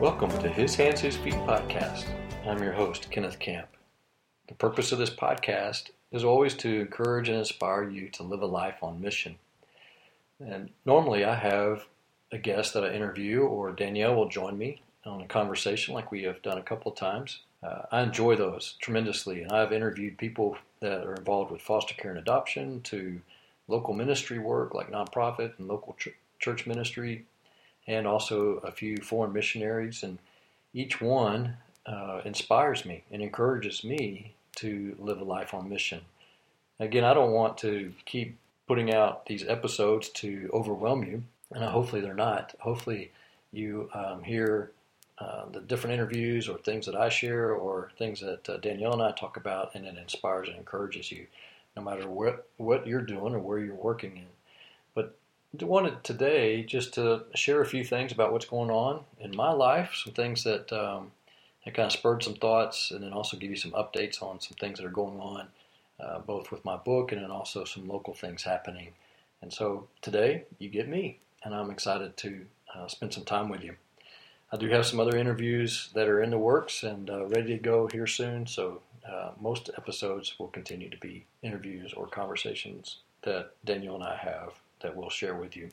Welcome to His Hands, His Feet podcast. I'm your host, Kenneth Camp. The purpose of this podcast is always to encourage and inspire you to live a life on mission. And normally I have a guest that I interview, or Danielle will join me on a conversation like we have done a couple of times. Uh, I enjoy those tremendously, and I've interviewed people that are involved with foster care and adoption to local ministry work like nonprofit and local ch- church ministry, and also a few foreign missionaries. And each one uh, inspires me and encourages me to live a life on mission. Again, I don't want to keep putting out these episodes to overwhelm you, and hopefully they're not. Hopefully you um, hear uh, the different interviews or things that I share or things that uh, Danielle and I talk about, and it inspires and encourages you, no matter what what you're doing or where you're working in. Wanted today just to share a few things about what's going on in my life, some things that um, kind of spurred some thoughts, and then also give you some updates on some things that are going on, uh, both with my book and then also some local things happening. And so today you get me, and I'm excited to uh, spend some time with you. I do have some other interviews that are in the works and uh, ready to go here soon. So uh, most episodes will continue to be interviews or conversations that Daniel and I have that we'll share with you.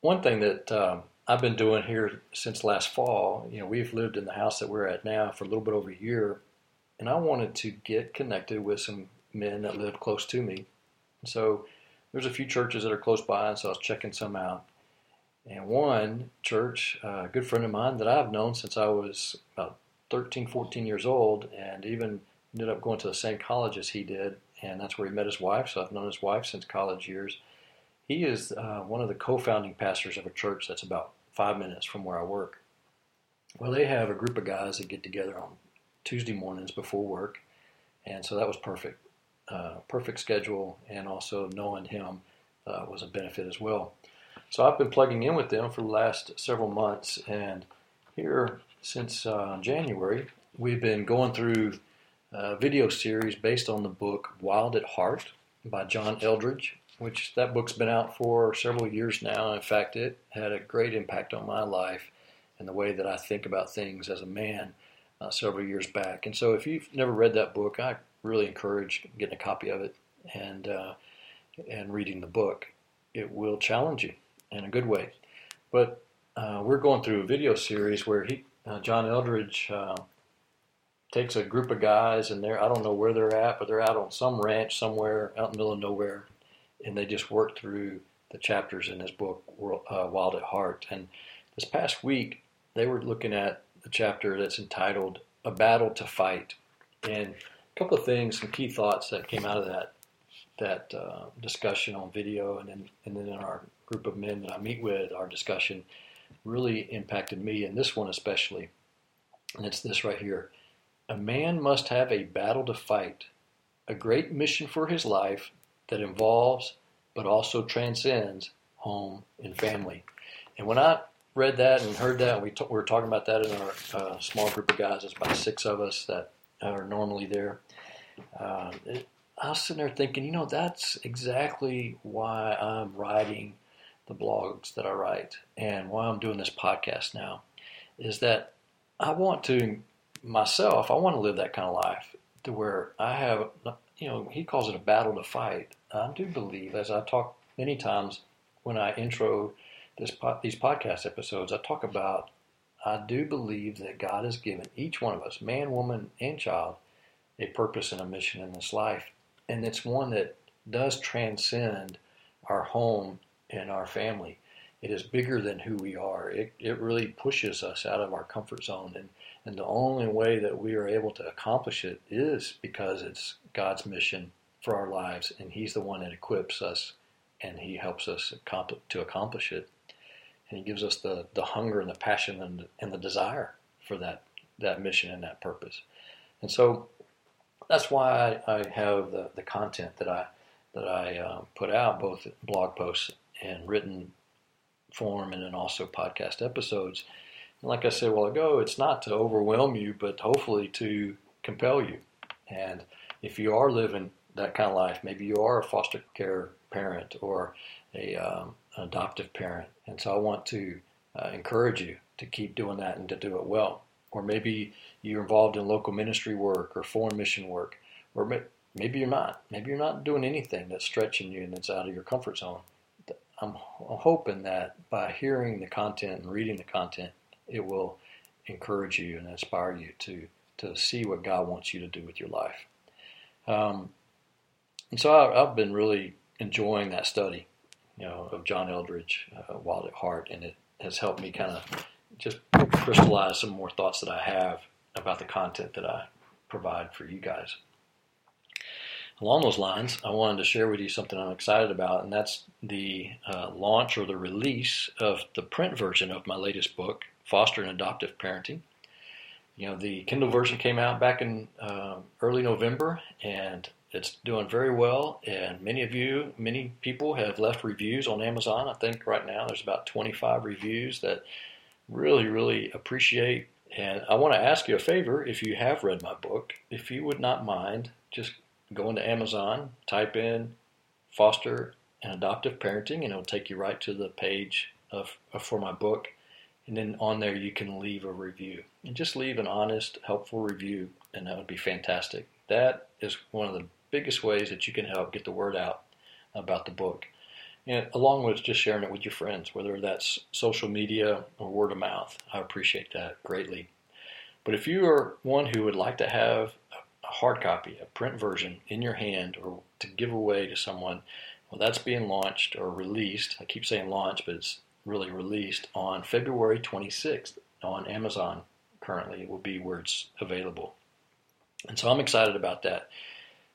One thing that um, I've been doing here since last fall, you know, we've lived in the house that we're at now for a little bit over a year, and I wanted to get connected with some men that live close to me. So there's a few churches that are close by, and so I was checking some out. And one church, uh, a good friend of mine that I've known since I was about 13, 14 years old, and even ended up going to the same college as he did, and that's where he met his wife. So I've known his wife since college years. He is uh, one of the co-founding pastors of a church that's about five minutes from where I work. Well, they have a group of guys that get together on Tuesday mornings before work, and so that was perfect, uh, perfect schedule, and also knowing him uh, was a benefit as well. So I've been plugging in with them for the last several months, and here since uh, January, we've been going through a video series based on the book Wild at Heart by John Eldredge, which that book's been out for several years now. In fact, it had a great impact on my life and the way that I think about things as a man uh, several years back. And so, if you've never read that book, I really encourage getting a copy of it and uh, and reading the book. It will challenge you in a good way. But uh, we're going through a video series where he, uh, John Eldredge uh, takes a group of guys, and they're I don't know where they're at, but they're out on some ranch somewhere out in the middle of nowhere, and they just work through the chapters in his book uh, Wild at Heart. And this past week, they were looking at the chapter that's entitled "A Battle to Fight," and a couple of things, some key thoughts that came out of that that uh, discussion on video, and then and then in our group of men that I meet with, our discussion really impacted me, and this one especially. And it's this right here: a man must have a battle to fight, a great mission for his life that involves but also transcends home and family. And when I read that and heard that, and we, t- we were talking about that in our uh, small group of guys. It's about six of us that are normally there. Uh, it, I was sitting there thinking, you know, that's exactly why I'm writing the blogs that I write and why I'm doing this podcast now is that I want to myself, I want to live that kind of life to where I have, you know, he calls it a battle to fight. I do believe, as I talk many times when I intro this these podcast episodes, I talk about I do believe that God has given each one of us, man, woman, and child, a purpose and a mission in this life and it's one that does transcend our home and our family. It is bigger than who we are. It, it really pushes us out of our comfort zone. And, and the only way that we are able to accomplish it is because it's God's mission for our lives. And He's the one that equips us and He helps us to accomplish it. And He gives us the, the hunger and the passion and and the desire for that, that mission and that purpose. And so that's why I, I have the, the content that I that I uh, put out, both blog posts and written form, and then also podcast episodes. And like I said a while ago, it's not to overwhelm you, but hopefully to compel you. And if you are living that kind of life, maybe you are a foster care parent or a um, an adoptive parent, and so I want to uh, encourage you to keep doing that and to do it well. Or maybe you're involved in local ministry work or foreign mission work, or maybe you're not. Maybe you're not doing anything that's stretching you and that's out of your comfort zone. I'm hoping that by hearing the content and reading the content, it will encourage you and inspire you to to see what God wants you to do with your life. Um, and so I, have been really enjoying that study, you know, of John Eldredge, uh, Wild at Heart, and it has helped me kind of just crystallize some more thoughts that I have about the content that I provide for you guys. Along those lines, I wanted to share with you something I'm excited about, and that's the uh, launch or the release of the print version of my latest book, Foster and Adoptive Parenting. You know, the Kindle version came out back in uh, early November, and it's doing very well. And many of you, many people have left reviews on Amazon. I think right now there's about 25 reviews that really, really appreciate. And I want to ask you a favor if you have read my book, if you would not mind just go into Amazon, type in foster and adoptive parenting, and it'll take you right to the page of, of, for my book. And then on there, you can leave a review and just leave an honest, helpful review, and that would be fantastic. That is one of the biggest ways that you can help get the word out about the book. And along with just sharing it with your friends, whether that's social media or word of mouth, I appreciate that greatly. But if you are one who would like to have a hard copy, a print version in your hand or to give away to someone, well, that's being launched or released. I keep saying launch, but it's really released on February 26th on Amazon. Currently, it will be where it's available. And so I'm excited about that.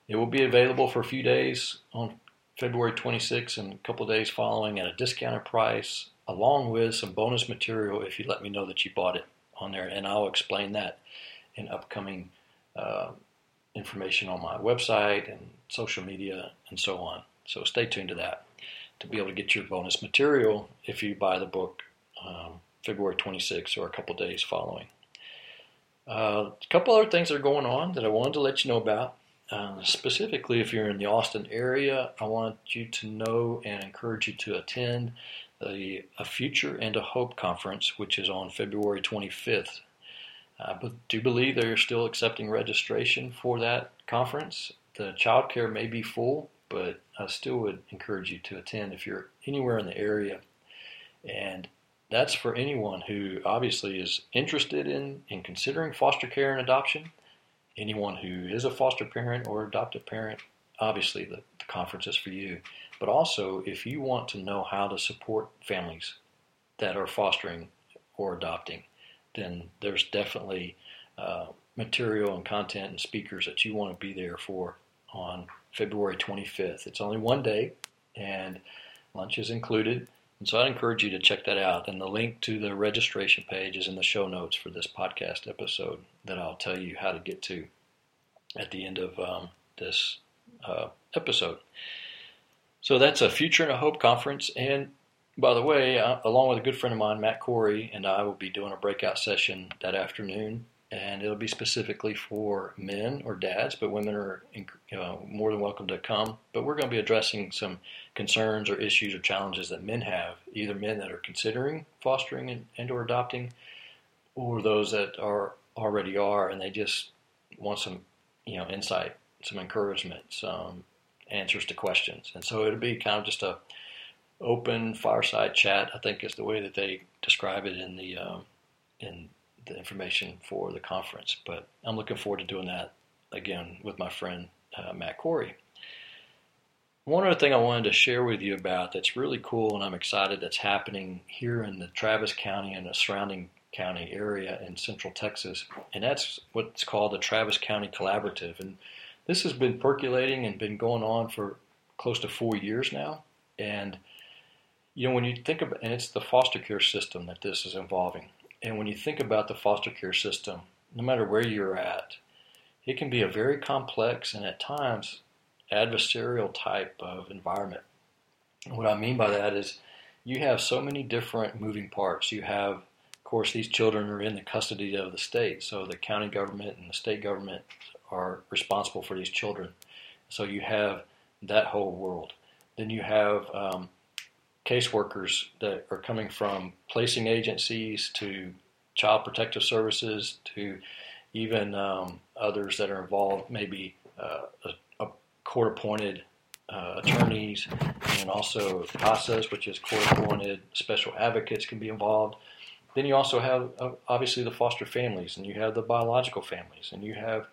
It will be available for a few days on February 26th and a couple days following at a discounted price, along with some bonus material if you let me know that you bought it on there. And I'll explain that in upcoming uh, information on my website and social media and so on. So stay tuned to that to be able to get your bonus material if you buy the book um, February 26th or a couple days following. Uh, a couple other things that are going on that I wanted to let you know about. Uh, specifically, if you're in the Austin area, I want you to know and encourage you to attend the A Future and a Hope conference, which is on February 25th I do believe they're still accepting registration for that conference. The childcare may be full, but I still would encourage you to attend if you're anywhere in the area. And that's for anyone who obviously is interested in, in considering foster care and adoption. Anyone who is a foster parent or adoptive parent, obviously the, the conference is for you. But also, if you want to know how to support families that are fostering or adopting, then there's definitely uh, material and content and speakers that you want to be there for on February 25th. It's only one day, and lunch is included. And so I encourage you to check that out. And the link to the registration page is in the show notes for this podcast episode that I'll tell you how to get to at the end of um, this uh, episode. So that's a Future and a Hope conference. And by the way, uh, along with a good friend of mine, Matt Corey, and I will be doing a breakout session that afternoon, and it'll be specifically for men or dads, but women are you know, more than welcome to come. But we're going to be addressing some concerns or issues or challenges that men have, either men that are considering fostering and, and or adopting, or those that are already are, and they just want some you know insight, some encouragement, some answers to questions. And so it'll be kind of just a open fireside chat. I think is the way that they describe it in the um, in the information for the conference. But I'm looking forward to doing that again with my friend uh, Matt Corey. One other thing I wanted to share with you about that's really cool and I'm excited that's happening here in the Travis County and the surrounding county area in central Texas, and that's what's called the Travis County Collaborative. And this has been percolating and been going on for close to four years now. And you know, when you think about, and it's the foster care system that this is involving. And when you think about the foster care system, no matter where you're at, it can be a very complex and at times adversarial type of environment. What I mean by that is you have so many different moving parts. You have, of course, these children are in the custody of the state, so the county government and the state government are responsible for these children. So you have that whole world. Then you have um, caseworkers that are coming from placing agencies to child protective services to even um, others that are involved, maybe uh, a, a court appointed uh, attorneys, and also CASAs, which is court appointed special advocates, can be involved. Then you also have uh, obviously the foster families, and you have the biological families, and you have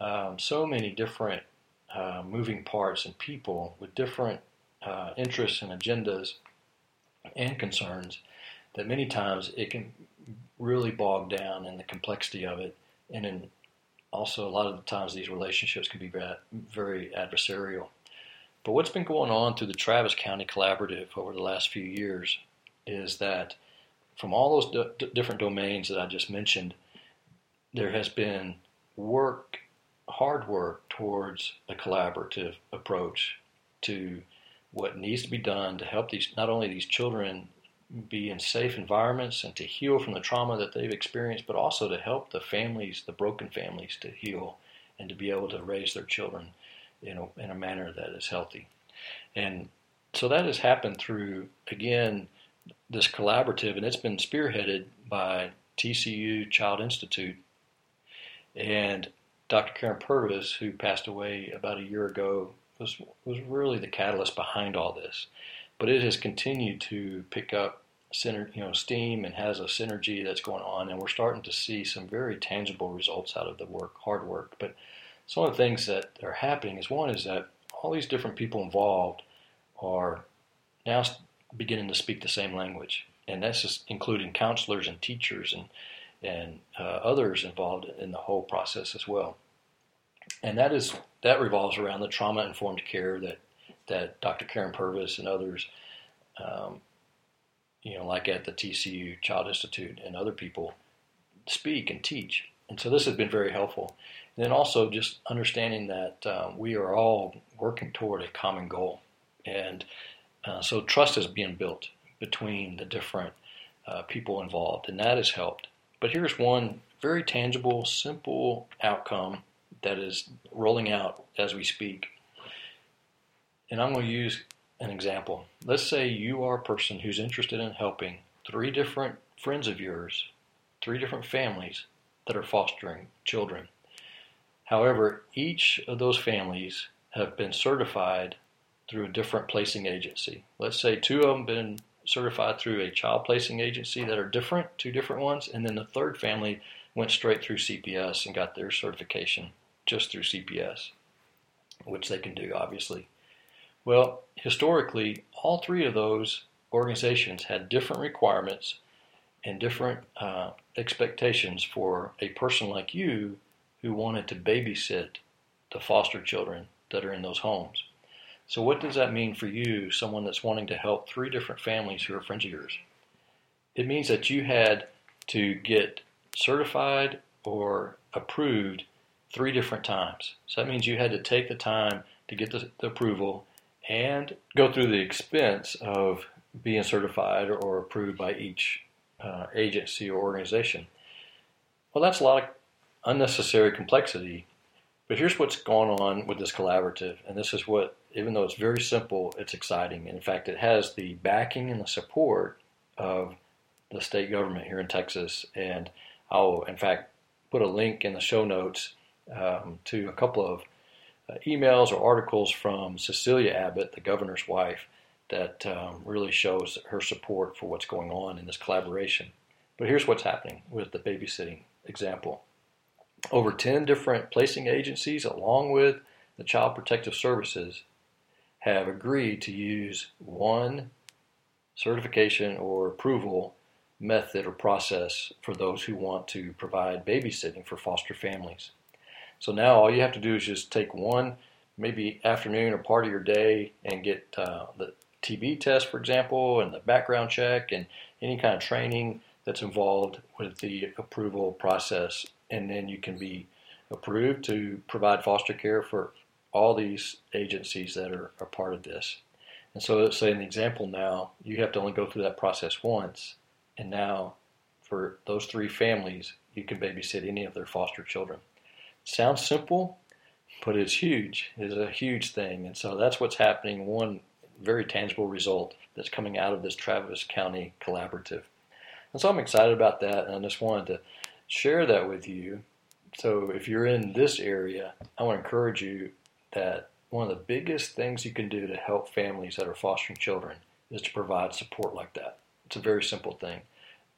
um, so many different uh, moving parts and people with different uh, interests and agendas and concerns that many times it can really bog down in the complexity of it, and in also a lot of the times these relationships can be very adversarial. But what's been going on through the Travis County Collaborative over the last few years is that from all those d- different domains that I just mentioned, there has been work, hard work towards a collaborative approach to what needs to be done to help these not only these children be in safe environments and to heal from the trauma that they've experienced, but also to help the families, the broken families, to heal and to be able to raise their children in a, in a manner that is healthy. And so that has happened through, again, this collaborative, and it's been spearheaded by TCU Child Institute and Dr. Karyn Purvis, who passed away about a year ago, was was really the catalyst behind all this. But it has continued to pick up you know, steam and has a synergy that's going on, and we're starting to see some very tangible results out of the work, hard work. But some of the things that are happening is one is that all these different people involved are now beginning to speak the same language, and that's just including counselors and teachers and and uh, others involved in the whole process as well. And that is that revolves around the trauma informed care that that Dr. Karyn Purvis and others, um, you know, like at the TCU Child Institute and other people, speak and teach. And so this has been very helpful. And then also just understanding that um, we are all working toward a common goal. And uh, so trust is being built between the different uh, people involved, and that has helped. But here's one very tangible, simple outcome that is rolling out as we speak. And I'm going to use an example. Let's say you are a person who's interested in helping three different friends of yours, three different families that are fostering children. However, each of those families have been certified through a different placing agency. Let's say two of them been certified through a child placing agency that are different, two different ones, and then the third family went straight through CPS and got their certification just through CPS, which they can do, obviously. Well, historically, all three of those organizations had different requirements and different uh, expectations for a person like you who wanted to babysit the foster children that are in those homes. So, what does that mean for you, someone that's wanting to help three different families who are friends of yours? It means that you had to get certified or approved three different times. So that means you had to take the time to get the, the approval and go through the expense of being certified or approved by each uh, agency or organization. Well, that's a lot of unnecessary complexity. But here's what's going on with this collaborative, and this is what, even though it's very simple, it's exciting. In fact, it has the backing and the support of the state government here in Texas. And I'll, in fact, put a link in the show notes um, to a couple of uh, emails or articles from Cecilia Abbott, the governor's wife, that um, really shows her support for what's going on in this collaboration. But here's what's happening with the babysitting example. Over 10 different placing agencies, along with the Child Protective Services, have agreed to use one certification or approval method or process for those who want to provide babysitting for foster families. So now all you have to do is just take one, maybe afternoon or part of your day, and get uh, the TB test, for example, and the background check, and any kind of training that's involved with the approval process, and then you can be approved to provide foster care for all these agencies that are, are part of this. And so, let's say in the example now, you have to only go through that process once, and now for those three families, you can babysit any of their foster children. Sounds simple, but it's huge. It's a huge thing. And so that's what's happening. One very tangible result that's coming out of this Travis County Collaborative. And so I'm excited about that, and I just wanted to share that with you. So if you're in this area, I want to encourage you that one of the biggest things you can do to help families that are fostering children is to provide support like that. It's a very simple thing.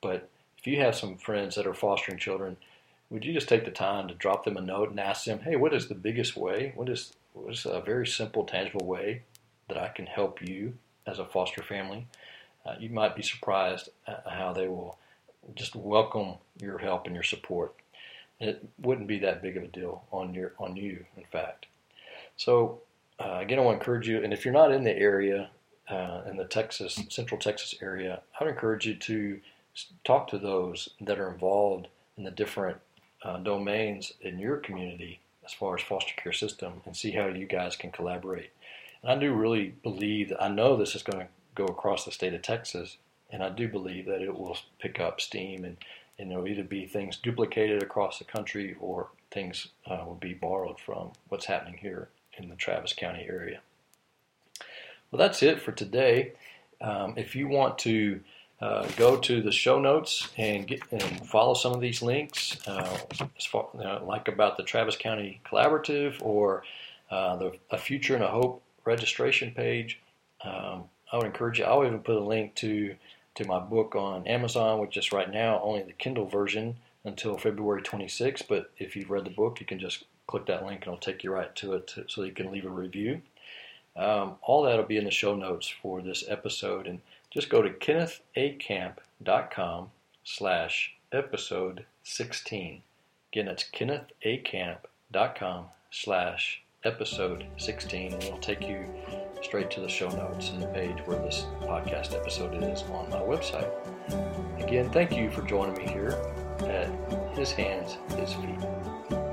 But if you have some friends that are fostering children, would you just take the time to drop them a note and ask them, hey, what is the biggest way? What is, what is a very simple, tangible way that I can help you as a foster family? Uh, you might be surprised at how they will just welcome your help and your support. It wouldn't be that big of a deal on your on you, in fact. So uh, again, I want to encourage you, and if you're not in the area, uh, in the Texas Central Texas area, I would encourage you to talk to those that are involved in the different uh, domains in your community as far as foster care system and see how you guys can collaborate. And I do really believe I know this is going to go across the state of Texas, and I do believe that it will pick up steam and, and it'll either be things duplicated across the country or things uh, will be borrowed from what's happening here in the Travis County area. Well, that's it for today. Um, if you want to uh, go to the show notes and get and follow some of these links, uh, far, know, like about the Travis County Collaborative or uh, the A Future and a Hope registration page. Um, I would encourage you. I'll even put a link to to my book on Amazon, which is right now only the Kindle version until February 26th. But if you've read the book, you can just click that link and it'll take you right to it to, so you can leave a review. Um, all that will be in the show notes for this episode. And just go to kennethacamp.com slash episode 16. Again, that's kennethacamp.com slash episode 16, and it'll take you straight to the show notes and the page where this podcast episode is on my website. Again, thank you for joining me here at His Hands, His Feet.